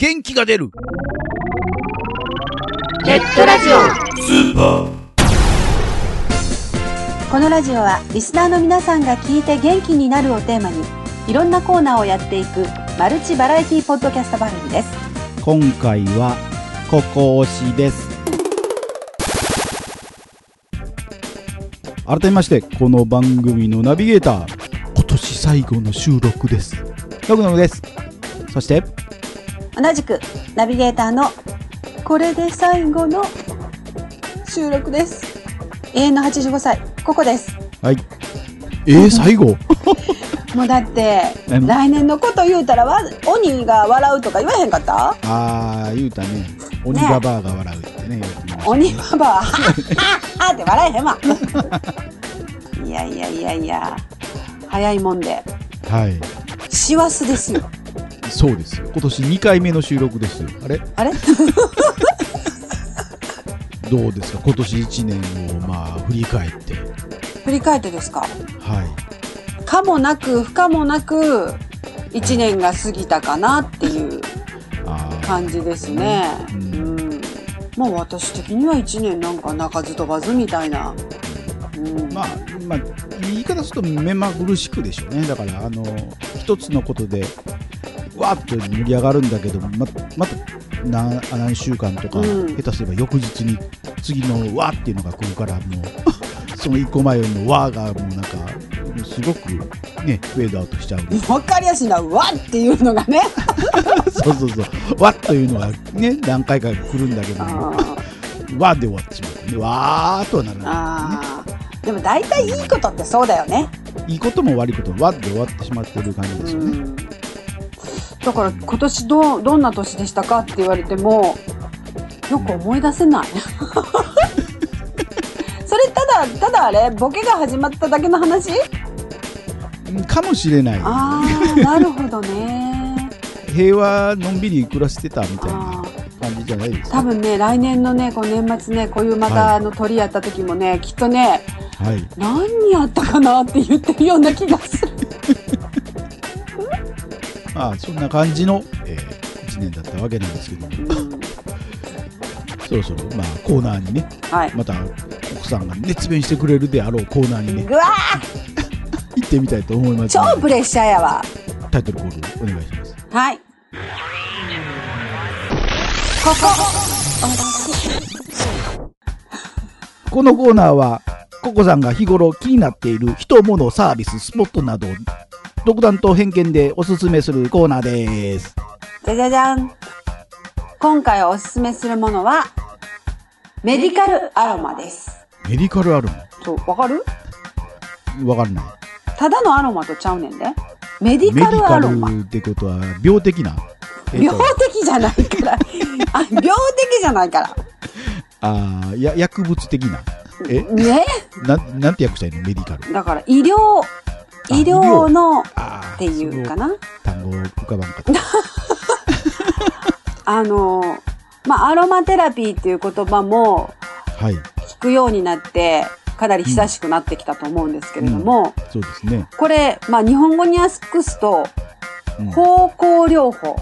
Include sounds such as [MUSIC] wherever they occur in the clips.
元気が出る。ネットラジオ。このラジオはリスナーの皆さんが聞いて元気になるをテーマにいろんなコーナーをやっていくマルチバラエティポッドキャスト番組です。今回はここ推しです。改めましてこの番組のナビゲーター。今年最後の収録です。徳野です。そして同じくナビゲーターのこれで最後の収録です。永遠の85歳ここです。はい。えー、[LAUGHS] 最後？[LAUGHS] もうだって何？来年のこと言うたらわ鬼が笑うとか言わへんかった？あー言うたね。鬼ババアが笑うってねよく言いました鬼ババア。あって笑えへんわ。[LAUGHS] いやいやいやいや早いもんで。はい。師走ですよそうですよ。今年2回目の収録ですよ。あれ？あれ？[LAUGHS] どうですか？今年1年をまあ振り返って。振り返ってですか？はい。かもなく不可もなく1年が過ぎたかなっていう感じですね。ううん。んまあ私的には1年なんか鳴かず飛ばずみたいな。うん。まあ、まあ、言い方すると目まぐるしくでしょうね。だから、あの、一つのことで、わーっと盛り上がるんだけど、ままた何何週間とか、うん下手すれば翌日に次のわーっていうのが来るから、もう、[LAUGHS] その一個前のわーがもうなんか、すごくね、フェードアウトしちゃう。わかりやすいな、わっていうのがね。[LAUGHS] そうそうそう。わっというのがね、何回か来るんだけどあわーで終わってしまってね、わーっとはならない、ね。あー。でも大体いいことってそうだよね。いいことも悪いこともわって終わってしまってる感じですよね。うん。だから今年どうどんな年でしたかって言われてもよく思い出せない。[LAUGHS] それただただあれボケが始まっただけの話？うんかもしれない。ああなるほどね。平和のんびり暮らしてたみたいあなー感じじゃないですか？多分ね来年のねこう年末ねこういうまた、はいあの鳥やった時もねきっとねはい。何やったかなって言ってるような気がする。まあ、そんな感じの、え1年だったわけなんですけどそろそろ、まあ、コーナーにね、はい。また、奥さんが熱弁してくれるであろうコーナーにね、行ってみたいと思います超。プレッシャーやわ。タイトルコールお願いします。はい。ここ。このコーナーは、ココさんが日頃気になっている人、物、サービス、スポットなどを、独断と偏見でおすすめするコーナーです。じゃじゃじゃん。今回おすすめするものは、メディカルアロマです。メディカルアロそう、わかる？マわかんない。ただのアロマとちゃうねんで。メディカカルアロマ。ルってことは、病的な？えっ病と的じゃないから。あ、病的じゃないから。ああ、や、薬物的な？え？ねな、なんて訳したらいいの？メディカル。だから医療、あ医療のっ。ていうかな。な。単語浮かばんかった。[LAUGHS] あの、まあ、アロマテラピーっていう言葉もはい。聞くようになって、かなり親しくなってきたと思うんですけれども、そうですね。これ、まあ、日本語に訳すと、うん、芳香療法。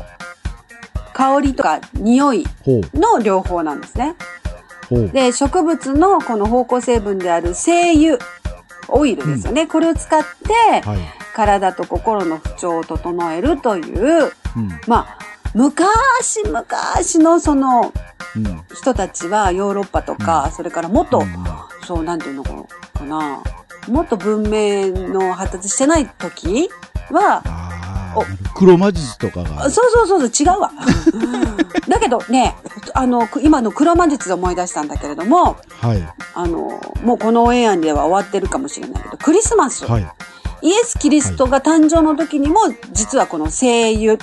香りとか匂い。の療法なんですね。で、植物のこの芳香成分である精油、オイルですよね。これを使って、はい。体と心の不調を整えるという、うん。まあ、昔昔のそのうん。人たちはヨーロッパとか、それからもっと、うんそう、なんていうのかな、もっと文明の発達してない時は。黒魔術とかが。そうそうそうそう、違うわ。だけどね、あの、く今の黒魔術で思い出したんだけれども、はい。あの、もうこのオンエアでは終わってるかもしれないけど、クリスマス、はい。イエス・キリストが誕生の時にも、実はこの精油、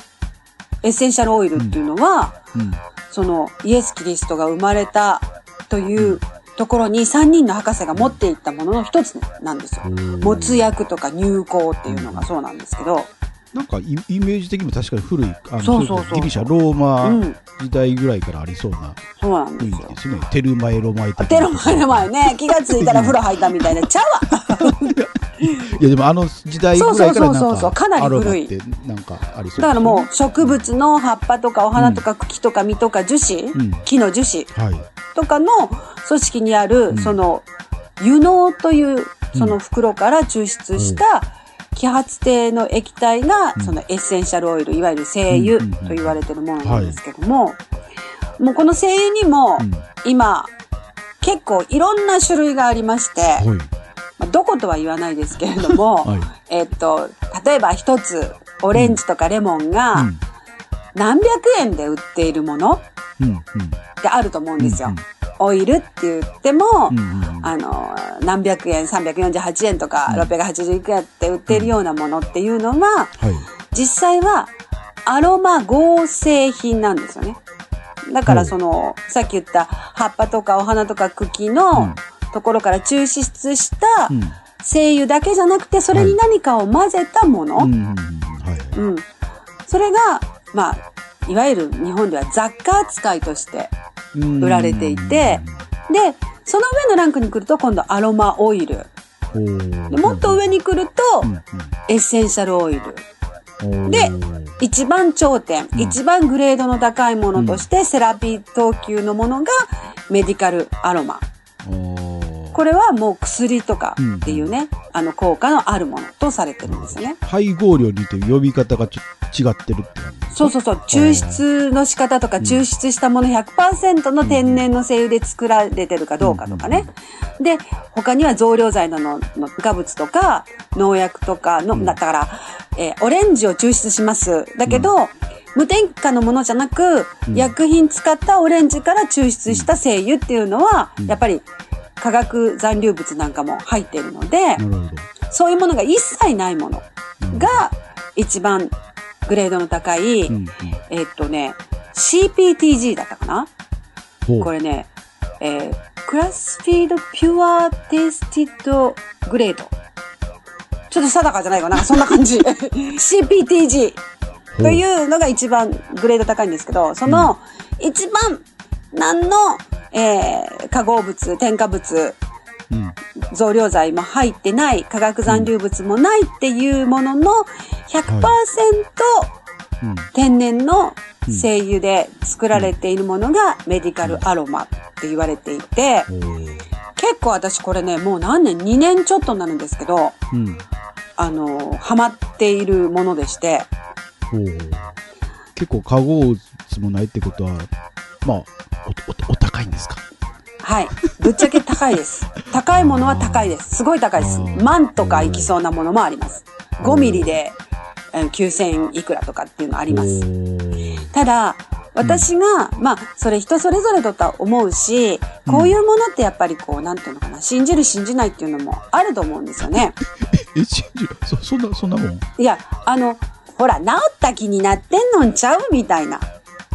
エッセンシャルオイルっていうのは、うん。そのイエス・キリストが生まれたというところに3人の博士が持っていったものの一つなんですよ。没薬とか入香っていうのがそうなんですけど、なんかイイメージ的にも確かに古い、あのそうそうそう。ギリシャ、ローうマん、時代ぐらいからありそうなそうなんで雰囲気。ですね。テルマエロマエ的なテロ前の前ね、[LAUGHS] 気がついたら風呂入ったみたいな、ちゃうわ。[LAUGHS] いやでもあの時代ぐらいからなんかなり古い。てなんかありそうね。だからもう植物の葉っぱとかお花とか茎とか実とか樹脂、ん。木の樹脂はい。とかの組織にある、ん。その油濃というその袋から抽出した揮発性の液体が、そのエッセンシャルオイルいわゆる精油うんうんうん。と言われてるものなんですけども、もうこの精油にもうん。今結構いろんな種類がありまして、はい。まあどことは言わないですけれども、[LAUGHS] はい。えっと例えば一つオレンジとかレモンうがん。何百円で売っているものうんうん。ってあると思うんですよ。うんオイルって言っても、うんうんあの、何百円、348円とか、うん。681円って売っているようなものっていうのは、はい。実際はアロマ合成品なんですよね。だからその、さっき言った葉っぱとかお花とか茎うのん。ところから抽出したうん。精油だけじゃなくて、それに何かを混ぜたもの。それが、まあ、いわゆる日本では雑貨扱いとして売られていて、で、その上のランクに来ると今度アロマオイル。でもっと上に来るとエッセンシャルオイル。で一番頂点、うん一番グレードの高いものとして、セラピー等級のものがメディカルアロマ。これはもう薬とかっていうね、あの効果のあるものとされてるんですよね。配合量によって呼び方がちょっと違ってるってそうそうそう。抽出の仕方とか、抽出したもの100%の天然の精油で作られてるかどうかとかね。で、他には増量剤ののの化物とか、農薬とかの、だから、えーオレンジを抽出します。だけど、無添加のものじゃなく、うん。薬品使ったオレンジから抽出した精油っていうのは、うん。やっぱり化学残留物なんかも入っているので、そういうものが一切ないものが一番グレードの高い、うんうんえっとね、CPTG だったかな？これね、えー、 Classified Pure Tested Grade。ちょっと定かじゃないかな。そんな感じ。[LAUGHS] CPTG というのが一番グレード高いんですけど、その一番何の、えー化合物、添加物、うん増量剤も入ってない、化学残留物もないっていうものの100%うん天然の精油で作られているものがメディカルアロマって言われていて、結構私これね、もう何年 ?2 年ちょっとになるんですけど、うん。あの、ハマっているものでして、結構化合物もないってことはまあおおお高いんですか？はい。ぶっちゃけ高いです。高いものは高いです。すごい高いです。うん万とかいきそうなものもあります。5ミリでえー9000いくらとかっていうのあります。ただ、私が、まあ、それ人それぞれだとは思うし、こういうものってやっぱりこう、なんていうのかな、信じる信じないっていうのもあると思うんですよね。[LAUGHS] え信じる？そそんなそんなもん？いや、あの、ほら、治った気になってんのんちゃう？みたいな。あ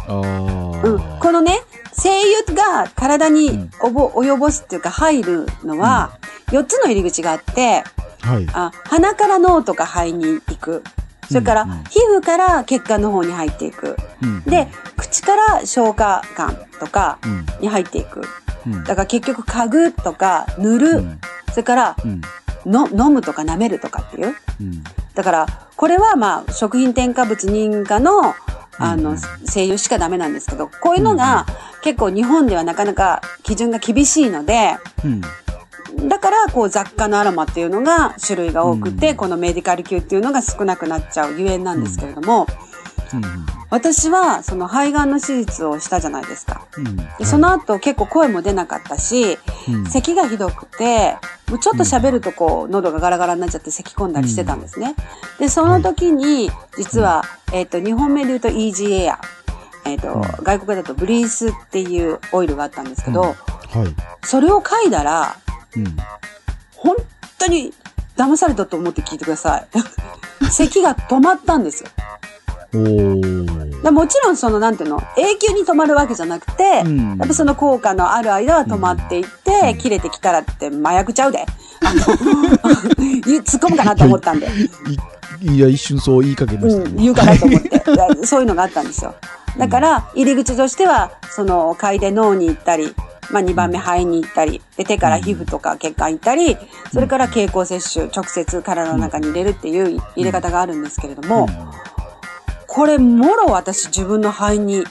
あうん。このね、精油が体にうん。おぼ及ぼすっていうか入るのは、4つの入り口があって、はい。あ鼻から脳とか肺に行く。それから、皮膚から血管の方に入っていく。うん。で、口から消化管とかうん。に入っていく。うん。だから結局、嗅ぐとか、塗る、うん。それからうん。の、飲むとか舐めるとかっていう。うん。だから、これはまあ、食品添加物認可の、あのうん、精油しかダメなんですけど、こういうのが結構日本ではなかなか基準が厳しいので、うん。だから、こう、雑貨のアロマっていうのが種類が多くて、うん。このメディカル級っていうのが少なくなっちゃうゆえんなんですけれども、うん私は、その肺がんの手術をしたじゃないですか。うんでその後結構声も出なかったし、うん咳がひどくて、もうちょっと喋るとこう、喉がガラガラになっちゃって咳込んだりしてたんですね。で、その時に、実は、えっ、と、日本名で言うと EG エア。えっ、と、うん外国だとブリースっていうオイルがあったんですけど、はいそれを嗅いだら、うん本当に騙されたと思って聞いてください。[LAUGHS] 咳が止まったんですよ。もちろんその、なんていうの、永久に止まるわけじゃなくて、うん。やっぱその効果のある間は止まっていって、切れてきたらって麻薬ちゃうで。[LAUGHS] あの、突っ込むかなと思ったんで、[LAUGHS] いいや一瞬そう言いかけまうん、した。ね言うかなと思って、[LAUGHS] そういうのがあったんですよ。だから、入り口としては、その、嗅いで脳に行ったり、まあ2番目肺に行ったり、で手から皮膚とか血管行ったり、それから経口摂取、直接体の中に入れるっていう入れ方があるんですけれども、これもろ私自分の肺に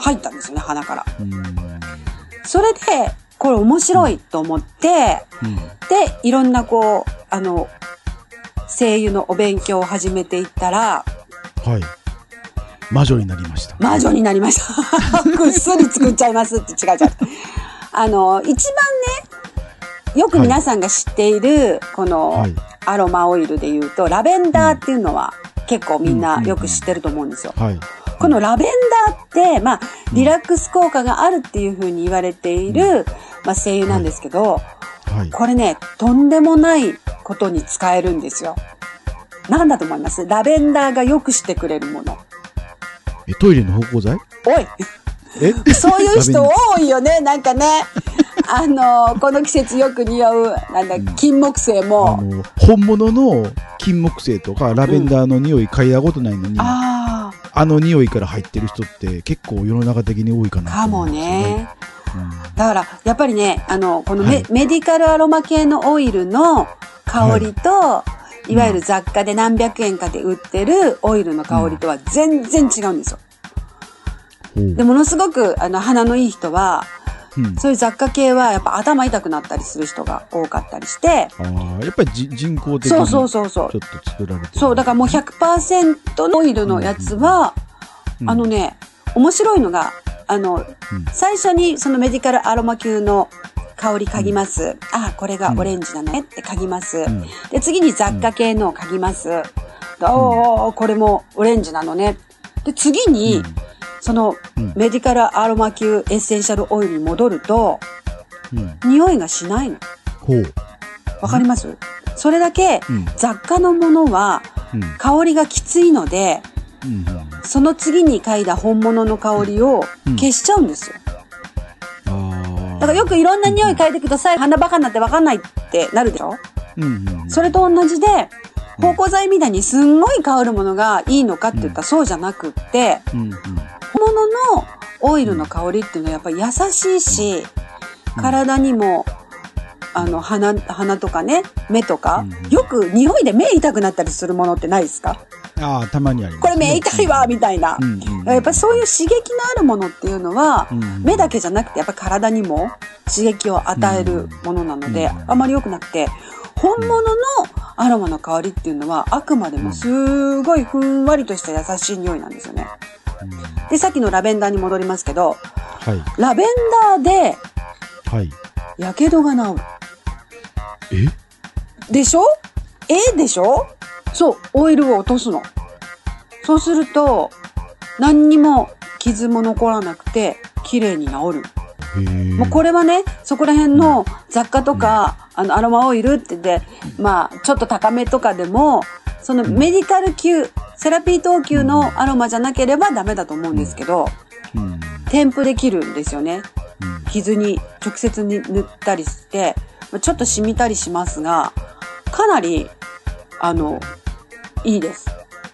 入ったんですよね、鼻から。それで、これ面白いと思って、うん。で、いろんなこう、あの、声優のお勉強を始めていったら、はい。魔女になりました。魔女になりました。[LAUGHS] ぐっすり作っちゃいますって違う違う。あの、一番ね、よく皆さんが知っている、このはい、アロマオイルで言うと、ラベンダーっていうのは結構みんなよく知ってると思うんですよ。はい。このラベンダーって、まあ、リラックス効果があるっていうふうに言われている、まあ、精油なんですけど、はい。これね、とんでもないことに使えるんですよ。なんだと思います？ラベンダーが良くしてくれるもの。え、トイレの芳香剤？おいえ？そういう人多いよね、なんかね。あの、この季節よく似合う、なんだ、金木犀あも。の、本物の金木犀とかラベンダーの匂い嗅いだことないのに、ああの匂いから入ってる人って結構世の中的に多いかあ、なかもと思うんですよね。うん。だから、やっぱりね、あの、このメ,、はい。メディカルアロマ系のオイルの香りと、い、わゆる雑貨で何百円かで売ってるオイルの香りとは全然違うんですよ。ほう。で、ものすごく、あの、鼻のいい人は、うん。そういう雑貨系はやっぱ頭痛くなったりする人が多かったりして、あーやっぱりじ人工的そうそうにちょそう。そうっ。と作られてる。そう、だからもう100%のオイルのやつは、うん。あのね、面白いのが、あの、うん。最初にそのメディカルアロマ級の香り嗅ぎます。あ、これがオレンジなのねって嗅ぎます。ん。で、次に雑貨系のを嗅ぎます。でおー、これもオレンジなのね。で、次に、そのうん。メディカルアロマ級エッセンシャルオイルに戻ると、うん。匂いがしないの。ほう。わかります？それだけうん。雑貨のものはうん。香りがきついので、うん。その次に嗅いだ本物の香りをうん。消しちゃうんですよ。だからよくいろんな匂い嗅いでください。鼻バカになってわかんないってなるでしょ？うんうんそれと同じで、芳香剤みたいにすんごい香るものがいいのかって言ったらそうじゃなくって、うんうん本物のオイルの香りっていうのはやっぱり優しいし、体にも、あの、鼻、鼻とかね、目とか、うんよく匂いで目痛くなったりするものってないですか？ああ、たまにあります、これ目痛いわみたいな。うんうんうん。やっぱりそういう刺激のあるものっていうのは、うん目だけじゃなくてやっぱ体にも刺激を与えるものなので、うん。あまり良くなくて、本物のアロマの香りっていうのはあくまでもすごいふんわりとした優しい匂いなんですよね。で、さっきのラベンダーに戻りますけど、はい。ラベンダーではい。火傷が治る。え？でしょ？え？でしょ？そう、オイルを落とすの。そうすると、何にも傷も残らなくて、綺麗に治る。もうこれはね、そこら辺の雑貨とか、あの、アロマオイルってで、まあ、ちょっと高めとかでも、そのメディカル級、セラピー等級のアロマじゃなければダメだと思うんですけど、うん。添付できるんですよね。うん傷に直接に塗ったりして、まあちょっと染みたりしますが、かなり、あの、いいです。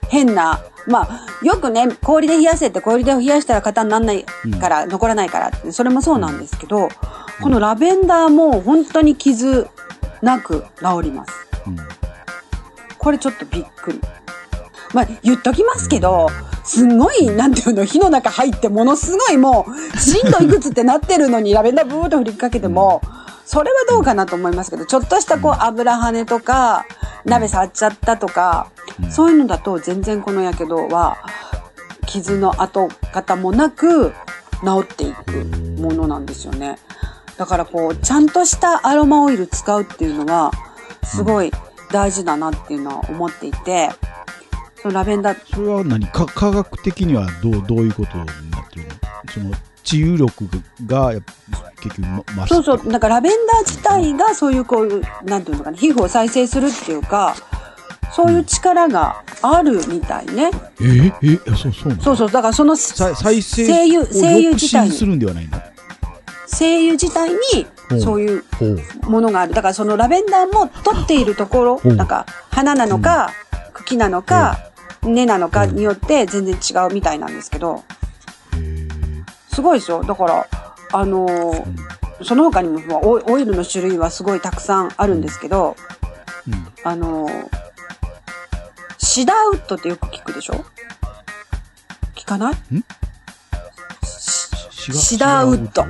変な、まあ、よくね、氷で冷やせって氷で冷やしたら型にならないから、残らないからって、それもそうなんですけど、このラベンダーも本当に傷なく治ります。うんこれちょっとびっくり。まあ、言っときますけど、すんごい、なんていうの、火の中入って、ものすごいもう、震度いくつってなってるのに、ラベンダーブーっと振りかけても、それはどうかなと思いますけど、ちょっとしたこう、油跳ねとか、鍋触っちゃったとか、そういうのだと全然このやけどは、傷の跡形もなく、治っていくものなんですよね。だからこう、ちゃんとしたアロマオイル使うっていうのは、すごい大事だなっていうのは思っていて、そのラベンダー、それは何？か科学的にはどうどういうことになってるの？その治癒力がやっぱ結局そうそう、なんかラベンダー自体がそういうこういう、なんていうのかな、皮膚を再生するっていうか、そういう力があるみたいね。えええそうそうそうそう、だからそのさ再生声優、を声優抑自体に、止するんではないの声優自体にうんそういうものがある。だからそのラベンダーも取っているところ、う。んなんか花なのか、茎なのか、根なのかによって全然違うみたいなんですけど、すごいですよ。だから、あのーその他にもまあオイルの種類はすごいたくさんあるんですけど、うん。あの、シダーウッドってよく聞くでしょ？聞かない？シシダーウッド。ん？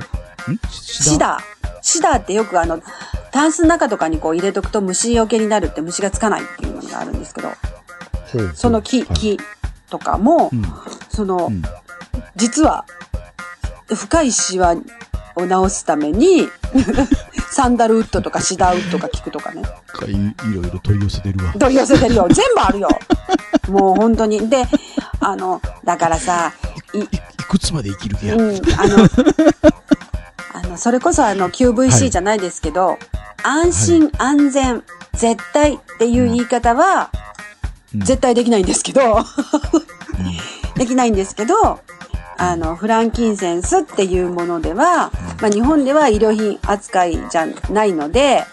シダ？ー。シダーってよくあの、タンスの中とかにこう入れとくと虫除けになるって虫がつかないっていうのがあるんですけど、その木、はい木とかも、うん。その、うん。実は、深いシワを直すために、[LAUGHS] サンダルウッドとかシダーウッドが効くとかね。かいいろいろ取り寄せてるわ。取り寄せてるよ。全部あるよ。もう本当に。で、あの、だからさ、い、いいくつまで生きる気や？うん、あの、あの、それこそあの、は QVC いじゃないですけど、安心、安全、絶対っていう言い方は、うん絶対できないんですけど、[LAUGHS] できないんですけど、あの、フランキンセンスっていうものでは、まあ日本では医療品扱いじゃないので、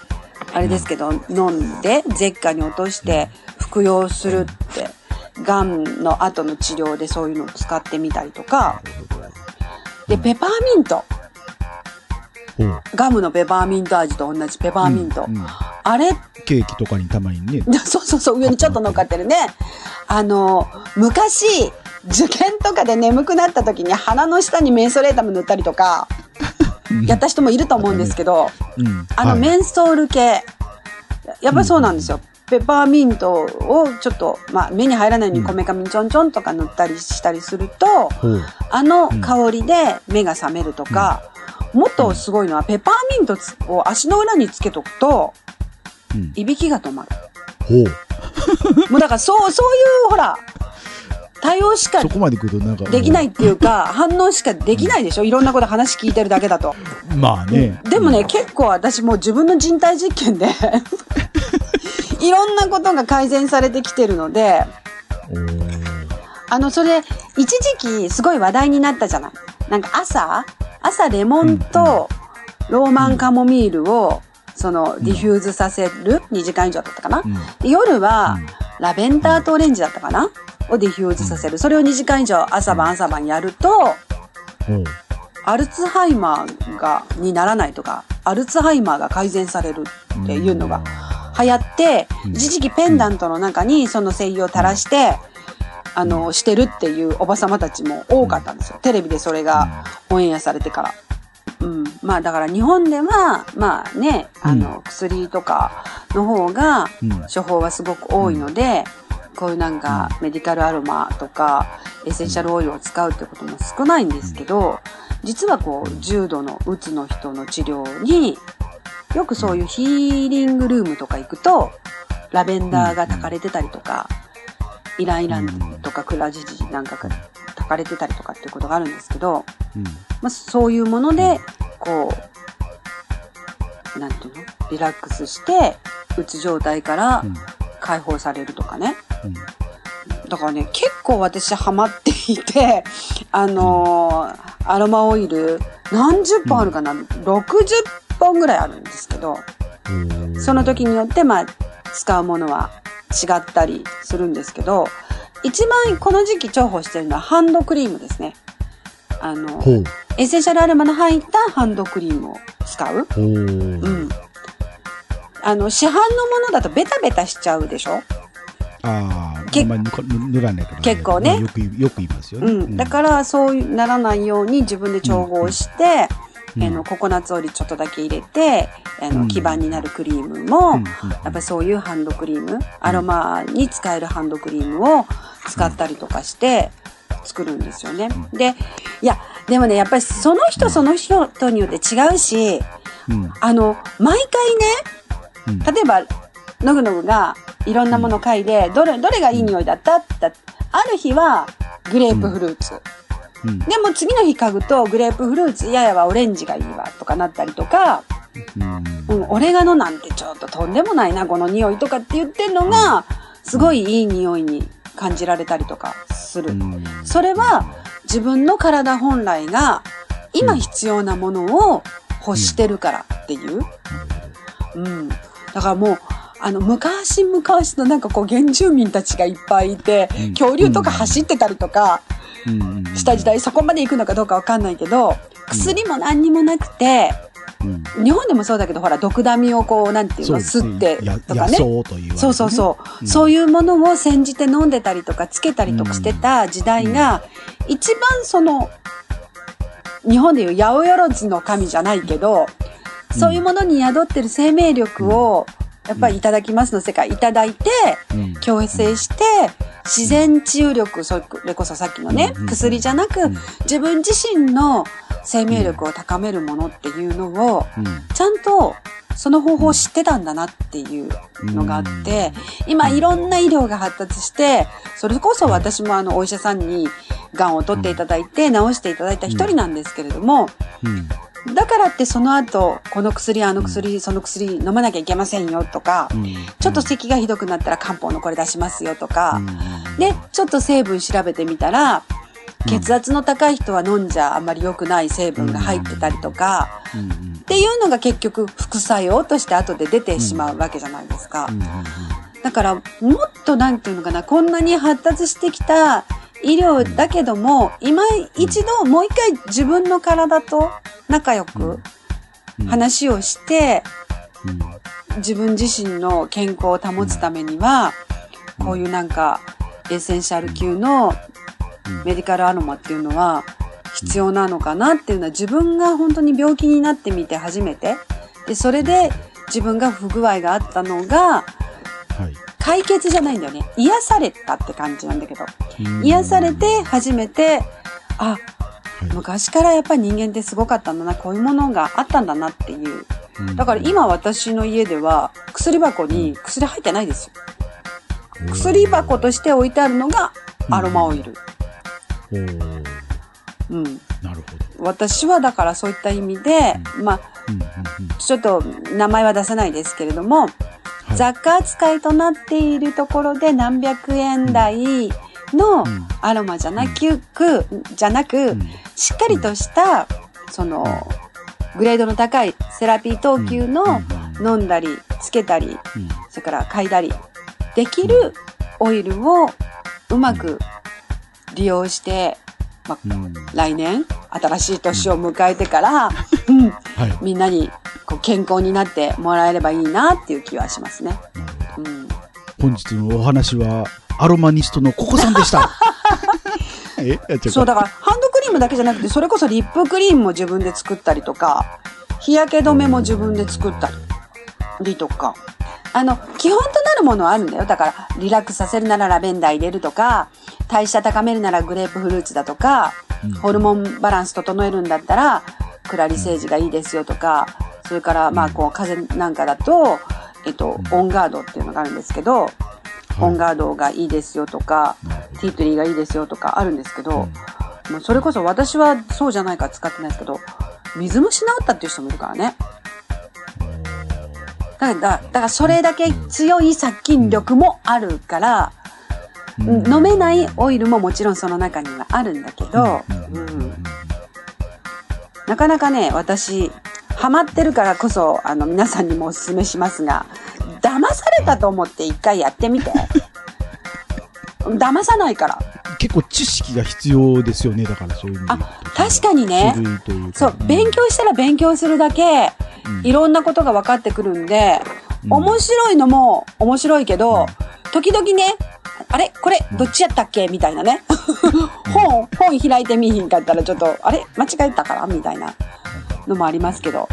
あれですけど、飲んで、舌下に落として服用するって、癌の後の治療でそういうのを使ってみたりとか、で、ペパーミント。ガムのペパーミント味と同じペパーミント。うんうんあれ、ケーキとかにたまにね。[LAUGHS] そうそうそう、上にちょっと乗っかってるね。あの、昔、受験とかで眠くなった時に鼻の下にメンソレータム塗ったりとか、やった人もいると思うんですけど、うん。あのはいメンソール系、やっぱりそうなんですよ。ペパーミントをちょっと、まあ、目に入らないようにこめかみにちょんちょんとか塗ったりしたりすると、ほう。あの香りで目が覚めるとか、もっとすごいのはペパーミントを足の裏につけとくと、うん。いびきが止まる。ほう。もうだからそう、そういうほら、対応しかそこまでとなんか。できないっていうか、反応しかできないでしょ？いろんなこと話聞いてるだけだと。まあね。でもね、結構私もう自分の人体実験で、[LAUGHS] いろんなことが改善されてきてるので、あの、それ、一時期すごい話題になったじゃない？なんか朝、朝レモンとローマンカモミールを、その、 diffuse させる？2時間以上だったかな、うん。で夜はうん、ラベンダーとオレンジだったかな？を diffuse させる。それを2時間以上朝晩朝晩やると、ほう。アルツハイマーが、にならないとか、アルツハイマーが改善されるっていうのが流行って、うん一時期ペンダントの中にその精油を垂らして、あの、してるっていうおばさまたちも多かったんですよ。テレビでそれがオンエアされてから。うん。まあだから日本では、まあね、あの、薬とかの方が、うん。処方はすごく多いので、こういうなんかメディカルアロマとかエッセンシャルオイルを使うってことも少ないんですけど、実はこう重度のうつの人の治療によくそういうヒーリングルームとか行くとラベンダーが炊かれてたりとか、イランイランとかクラジジなんかが炊かれてたりとかっていうことがあるんですけど、うん。まあ、そういうもので、こう、なんていうの？リラックスして、うつ状態からうん。解放されるとかね。うん。だからね、結構私ハマっていて、あのーアロマオイル、何十本あるかな、?60 本ぐらいあるんですけど、その時によって、まあ、使うものは違ったりするんですけど、一番この時期重宝してるのはハンドクリームですね。あの。エッセンシャルアロマの入ったハンドクリームを使う。ほう。うん。あの、市販のものだとベタベタしちゃうでしょ？ああ、塗塗らないから、結構ねよくよく言いますよね。うん。だから、そうならないように自分で調合して、うんあの、ココナッツオイルちょっとだけ入れて、あの、うん基盤になるクリームも、やっぱりそういうハンドクリーム、アロマに使えるハンドクリームを使ったりとかして作るんですよね。で、いや、でもね、やっぱりその人その人によって違うし、うん。あの、毎うん。回ね、例えば、ノグノグがいろんなものを嗅いで、どれ、どれがいい匂いだったって言ったある日はグレープフルーツ。うん。でも次の日嗅ぐとグレープフルーツ、ややはオレンジがいいわとかなったりとか、うん。うん、オレガノなんてちょっととんでもないな、この匂いとかって言ってんのが、すごいいい匂いに感じられたりとかする。うんそれは自分の体本来が今必要なものを欲してるからっていう。うん。だからもう、あの、昔々のなんかこう原住民たちがいっぱいいて、うん恐竜とか走ってたりとかうん。した時代、そこまで行くのかどうかわかんないけど、薬も何にもなくて、うん。日本でもそうだけど、ほら、毒ダミをこう、なんていうの、吸ってやとかね。そうそうそう。うん。そういうものを煎じて飲んでたりとか、つけたりとかしてた時代が、一番その、日本でいう八百万の神じゃないけど、そういうものに宿ってる生命力を、やっぱりいただきますの世界いただいて、うん。共生して、自然治癒力、それこそさっきのねうん、薬じゃなくうん、自分自身の生命力を高めるものっていうのを、うん。ちゃんとその方法を知ってたんだなっていうのがあって、今いろんな医療が発達して、それこそ私もあのお医者さんに癌を取っていただいて治していただいた一人なんですけれども、うんだからってその後、この薬、あの薬、その薬飲まなきゃいけませんよとか、うん。ちょっと咳がひどくなったら漢方のこれ出しますよとか、うんで、ちょっと成分調べてみたら、血圧の高い人は飲んじゃあんまり良くない成分が入ってたりとか、っていうのが結局副作用として後で出てしまうわけじゃないですか。だからもっとなんていうのかな、こんなに発達してきた医療だけども、今一度もう一回自分の体と仲良くうん。話をして、うん。自分自身の健康を保つためには、こういうなんかエッセンシャル級のメディカルアロマっていうのは必要なのかなっていうのは自分が本当に病気になってみて初めて。で、それで自分が不具合があったのがはい解決じゃないんだよね。癒されたって感じなんだけど。うん癒されて初めて、あ、はい昔からやっぱり人間ってすごかったんだな、こういうものがあったんだなっていう。うんだから今私の家では薬箱に薬入ってないですよ。薬箱として置いてあるのがアロマオイル。おーうん。なるほど私はだからそういった意味で、まあ、うんうんちょっと名前は出せないですけれども、はい。雑貨扱いとなっているところで何百円台のうん。アロマじゃなく、じゃなく、うん。しっかりとした、その、グレードの高いセラピー等級の飲んだり、つけたり、うん。それから嗅いだりできるオイルをうまく利用して、まあうん来年、新しい年を迎えてから、うん、はいみんなにこう健康になってもらえればいいなっていう気はしますね。うん、本日のお話はアロマニストのココさんでした [LAUGHS] えそう、だからハンドクリームだけじゃなくて、それこそリップクリームも自分で作ったりとか、日焼け止めも自分で作ったりとか。あの、基本となるものはあるんだよ。だから、リラックスさせるならラベンダー入れるとか、代謝高めるならグレープフルーツだとか、うん。ホルモンバランス整えるんだったら、クラリセージがいいですよとか、それから、まあ、こう、風邪なんかだと、えっと、オンガードっていうのがあるんですけど、オンガードがいいですよとか、ティートリーがいいですよとかあるんですけど、もうそれこそ私はそうじゃないから使ってないですけど、水虫治ったっていう人もいるからね。だから、だだからそれだけ強い殺菌力もあるから、うん。飲めないオイルももちろんその中にはあるんだけど、うん。なかなかね、私、ハマってるからこそ、あの、皆さんにもお勧めしますが、騙されたと思って一回やってみて。[LAUGHS] 騙さないから。結構知識が必要ですよねだからそういう意味であ、確かにね。そう、勉強したら勉強するだけ、うん。いろんなことが分かってくるんで、うん。面白いのも面白いけど、時々ね、あれ？これ、どっちやったっけ？みたいなね。本、本開いてみひんかったらちょっと、あれ？間違えたか？らみたいなのもありますけど。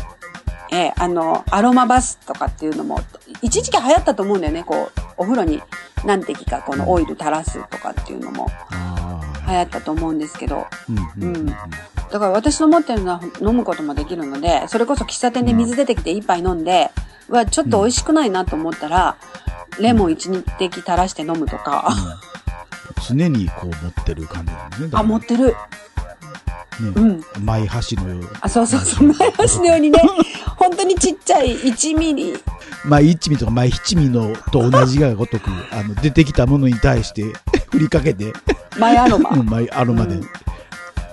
ええあの、アロマバスとかっていうのも、一時期流行ったと思うんだよね。こう、お風呂に何滴かこのオイル垂らすとかっていうのも。あ流行ったと思うんですけど。ーうんうんうんだから私の持ってるのは飲むこともできるので、それこそ喫茶店で水出てきて一杯飲んで、うわ、ちょっと美味しくないなと思ったら、レモン1、2滴垂らして飲むとか。常にこう持ってる感じなんですねあ、持ってる。ねうん。前箸のようあ、そうそうそう。前足のようにね、本当にちっちゃい1ミリ。前一味とか前七味のと同じがごとくあの出てきたものに対して振りかけて、前アロマ。うん、前アロマでうん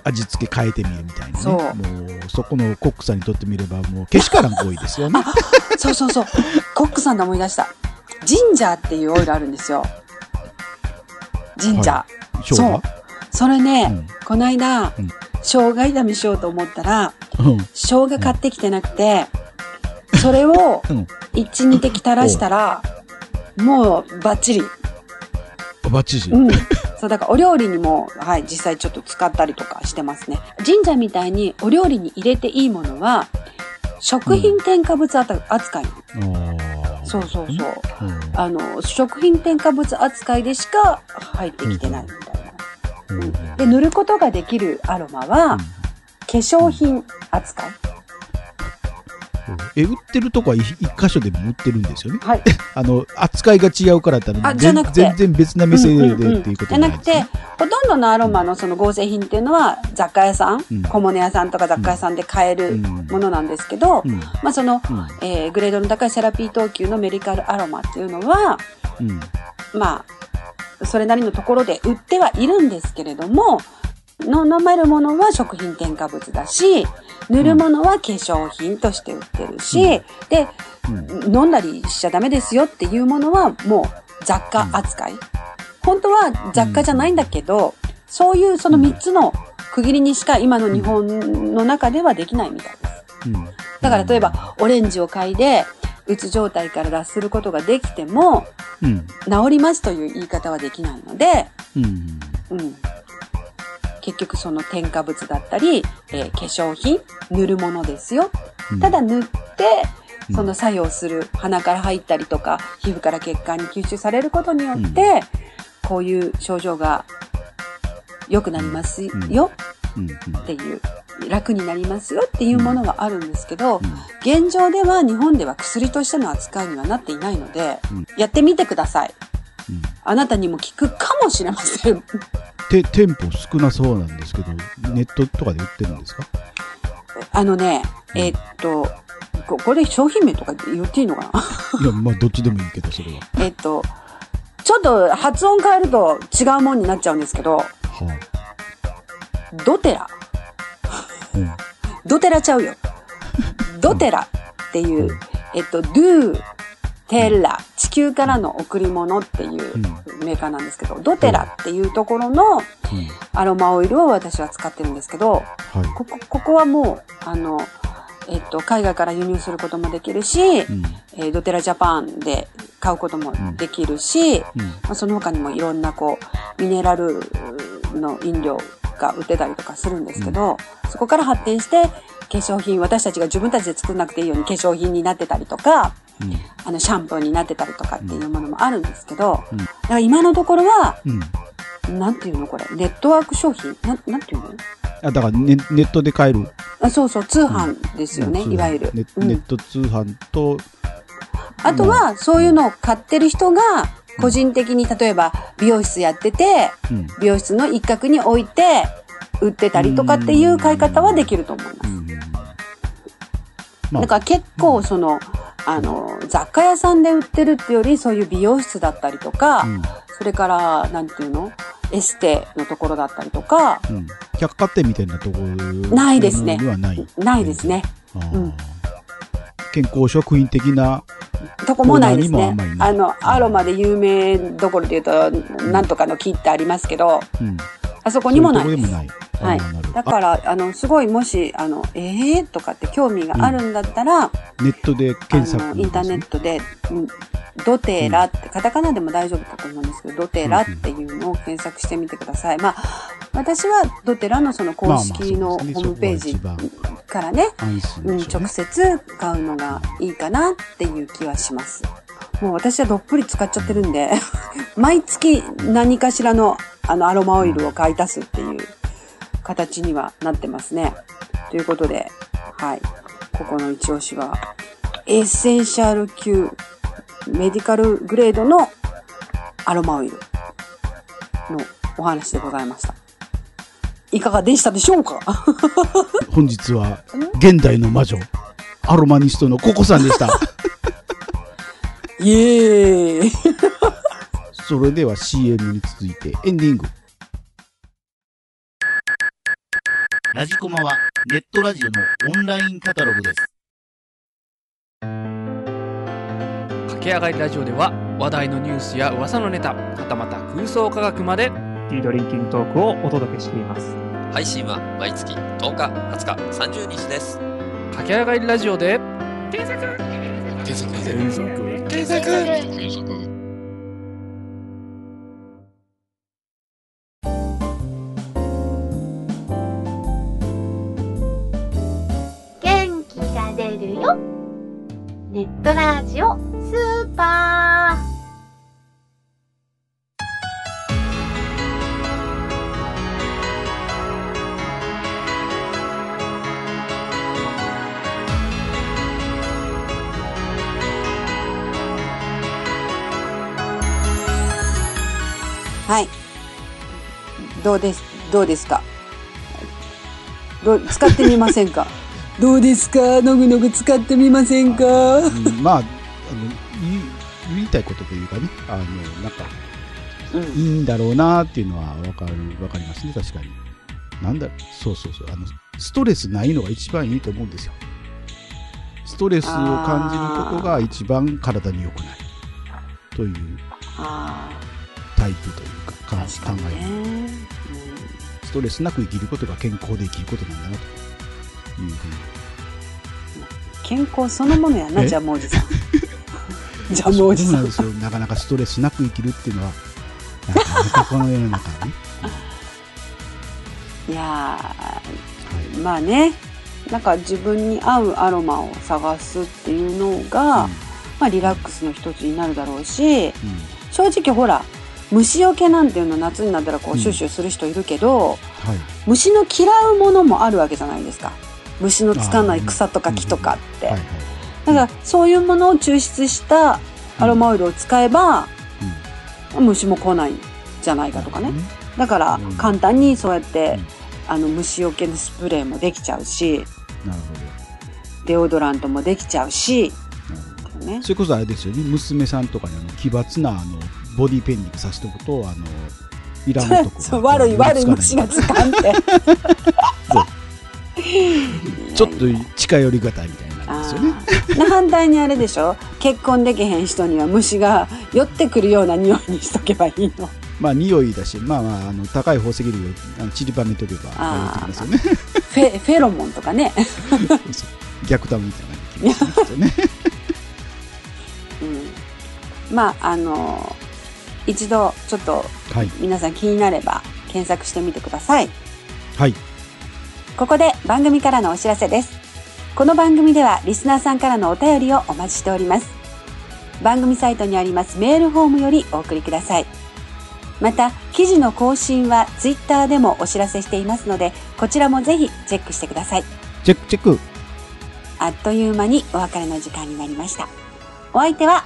味付け変えてみるみたいなねそうもうそこのコックさんにとってみればもうけしからん行為ですよねそうそうそう。コックさんで思い出した。ジンジャーっていうオイルあるんですよ。ジンジャー。生姜？それね、うんこの間、うん生姜炒めしようと思ったら、うん。生姜買ってきてなくて、それをうん。1、2滴垂らしたら、もうバッチリ。バッチリ。うん。そう、だからお料理にも、はい、実際ちょっと使ったりとかしてますね。神社みたいにお料理に入れていいものは、食品添加物扱い。あーそうそうそう。うんあの、食品添加物扱いでしか入ってきてないみたいな。うんで、塗ることができるアロマは、化粧品扱い。え、売ってるとこは一一箇所でも売ってるんですよね。はい。[LAUGHS] あの、扱いが違うからってあじゃなくて全然別な店でうんうんうんっていうことじゃなくてほとんどのアロマのその合成品っていうのは雑貨屋さん、うん小物屋さんとか雑貨屋さんで買えるうんものなんですけど、うん。まあその、うんえーグレードの高いセラピー等級のメディカルアロマっていうのは、うん。まあ、それなりのところで売ってはいるんですけれども、の飲めるものは食品添加物だし、塗るものは化粧品として売ってるし、うんで、うん。飲んだりしちゃダメですよっていうものはもう雑貨扱い。本当は雑貨じゃないんだけど、そういうその3つの区切りにしか今の日本の中ではできないみたいです。うん。だから例えばオレンジを嗅いで、うつ状態から脱することができても、うん。治りますという言い方はできないので、うん。うん。結局その添加物だったり、えー化粧品、塗るものですよ。うん。ただ塗って、うんその作用する鼻から入ったりとか、皮膚から血管に吸収されることによって、こういう症状が良くなりますよ。うん。っていう、楽になりますよっていうものはあるんですけど、うん。現状では日本では薬としての扱いにはなっていないので、うん。やってみてください。うんあなたにも効くかもしれません。て店舗少なそうなんですけど、ネットとかで売ってるんですか？あのね、えーっと、ここれ商品名とか言っていいのかな？いや、まあ、どっちでもいいけど、それは。えっと、ちょっと発音変えると違うもんになっちゃうんですけど、はドテラ。あ。うん。ドテラちゃうよ。ドテラっていう、えっと、ドゥテラ、地球からの贈り物っていうメーカーなんですけど、ドテラっていうところのうん。アロマオイルを私は使ってるんですけど、はい。ここ、ここはもう、あの、えっと、海外から輸入することもできるし、うん。えードテラジャパンで買うこともできるし、うん。まあ、その他にもいろんなこう、ミネラルの飲料が売ってたりとかするんですけど、そこから発展して、化粧品、私たちが自分たちで作んなくていいように化粧品になってたりとか、うん。あの、シャンプーになってたりとかっていうものもあるんですけど、うん。だから今のところは、うん。なんていうのこれ、ネットワーク商品？なん、なんていうの？あ、だからネネットで買える。あそうそう、通販ですよね、うん。いわゆる。ネット通販と、あとは、そういうのを買ってる人が、個人的に、例えば、美容室やってて、うん。美容室の一角に置いて、売ってたりとかっていう買い方はできると思います。だから結構その、あの、雑貨屋さんで売ってるってより、そういう美容室だったりとか、うんそれから、なんていうの？エステのところだったりとか、うん。百貨店みたいなところないですねにはない。ないですね。うん健康食品的な、とこもないですねあの、アロマで有名どころで言うと、なんとかの木ってありますけど、うん。あそこにもないです。そううとこでもない。はいだから、あの、すごい、もし、あの、ええー、とかって興味があるんだったら、あネットで検索、あの、インターネットで、うんドテラって、カタカナでも大丈夫だと思うんですけど、ドテラっていうのを検索してみてください。まあ、私は doTERRA のその公式のホームページからね、うん、直接買うのがいいかなっていう気はします。もう私はどっぷり使っちゃってるんで、[LAUGHS] 毎月何かしらのあのアロマオイルを買い足すっていう形にはなってますね。ということで、はい。ここの一押しは、エッセンシャル級メディカルグレードのアロマオイルのお話でございました。いかがでしたでしょうか？[LAUGHS] 本日は、現代の魔女、アロマニストのココさんでした。イエーイ。それでは CM に続いてエンディング。ラジコマはネットラジオのオンラインカタログです。駆け上がりラジオでは話題のニュースや噂のネタはたまた空想科学までティードリンキングトークをお届けしています。配信は毎月10日、20日、30日です。駆け上がりラジオで検索元気が出るよ。ネットラジオスーパー。はい。どうです、どうですか？どう、使ってみませんか？[LAUGHS] どうですか？のぐのぐ使ってみませんか？うんまあ、あの言い言いたいことというかね、あの、なんか、うん。いいんだろうなっていうのはわかる、わかりますね、確かに。なんだろう、そうそうそう、あの、ストレスないのが一番いいと思うんですよ。ストレスを感じることが一番体に良くなる。というあタイプというか、考え。ストレスなく生きることが健康で生きることなんだなというふうに。健康そのものやな、え？ジャムおじさん。[LAUGHS] ジャムおじさん。そうなんですよ。なかなかストレスなく生きるっていうのは、なかなかこの世の中ね。[LAUGHS] いやはいー、まあね、なんか自分に合うアロマを探すっていうのが、まあリラックスの一つになるだろうし、うん正直ほら、虫除けなんていうの夏になったらこううんシュッシュする人いるけど、はい。虫の嫌うものもあるわけじゃないですか。虫のつかない草とか木とかって。はいはい。だからそういうものを抽出したアロマオイルを使えば、虫も来ないんじゃないかとかね。だからうん簡単にそうやって、うんあの虫除けのスプレーもできちゃうし、なるほデオドラントもできちゃうし。ねそ。れこそあれですよね、娘さんとかにあの奇抜なあのボディペンニングさせておくと、あの、いらん男が [LAUGHS] そう悪い悪い虫がつかんって。[LAUGHS] ちょっと近寄りがたいみたいになるんですよね。反対にあれでしょ？結婚できへん人には虫が寄ってくるような匂いにしとけばいいの。まあ匂いだし、まあまあ、あの高い宝石類をあの散りばめとけば、あね。フェフェロモンとかね。[LAUGHS] 逆弾みたいなね。うん、まああの一度ちょっとはい。皆さん気になれば検索してみてください。はい。ここで番組からのお知らせです。この番組ではリスナーさんからのお便りをお待ちしております。番組サイトにありますメールフォームよりお送りください。また、記事の更新はツイッターでもお知らせしていますので、こちらもぜひチェックしてください。チェックチェック。あっという間にお別れの時間になりました。お相手は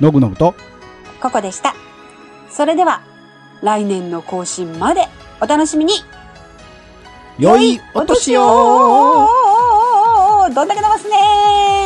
のぐのぐと、ココでした。それでは、来年の更新までお楽しみに。良いお年を。どんだけ伸ばすね。ー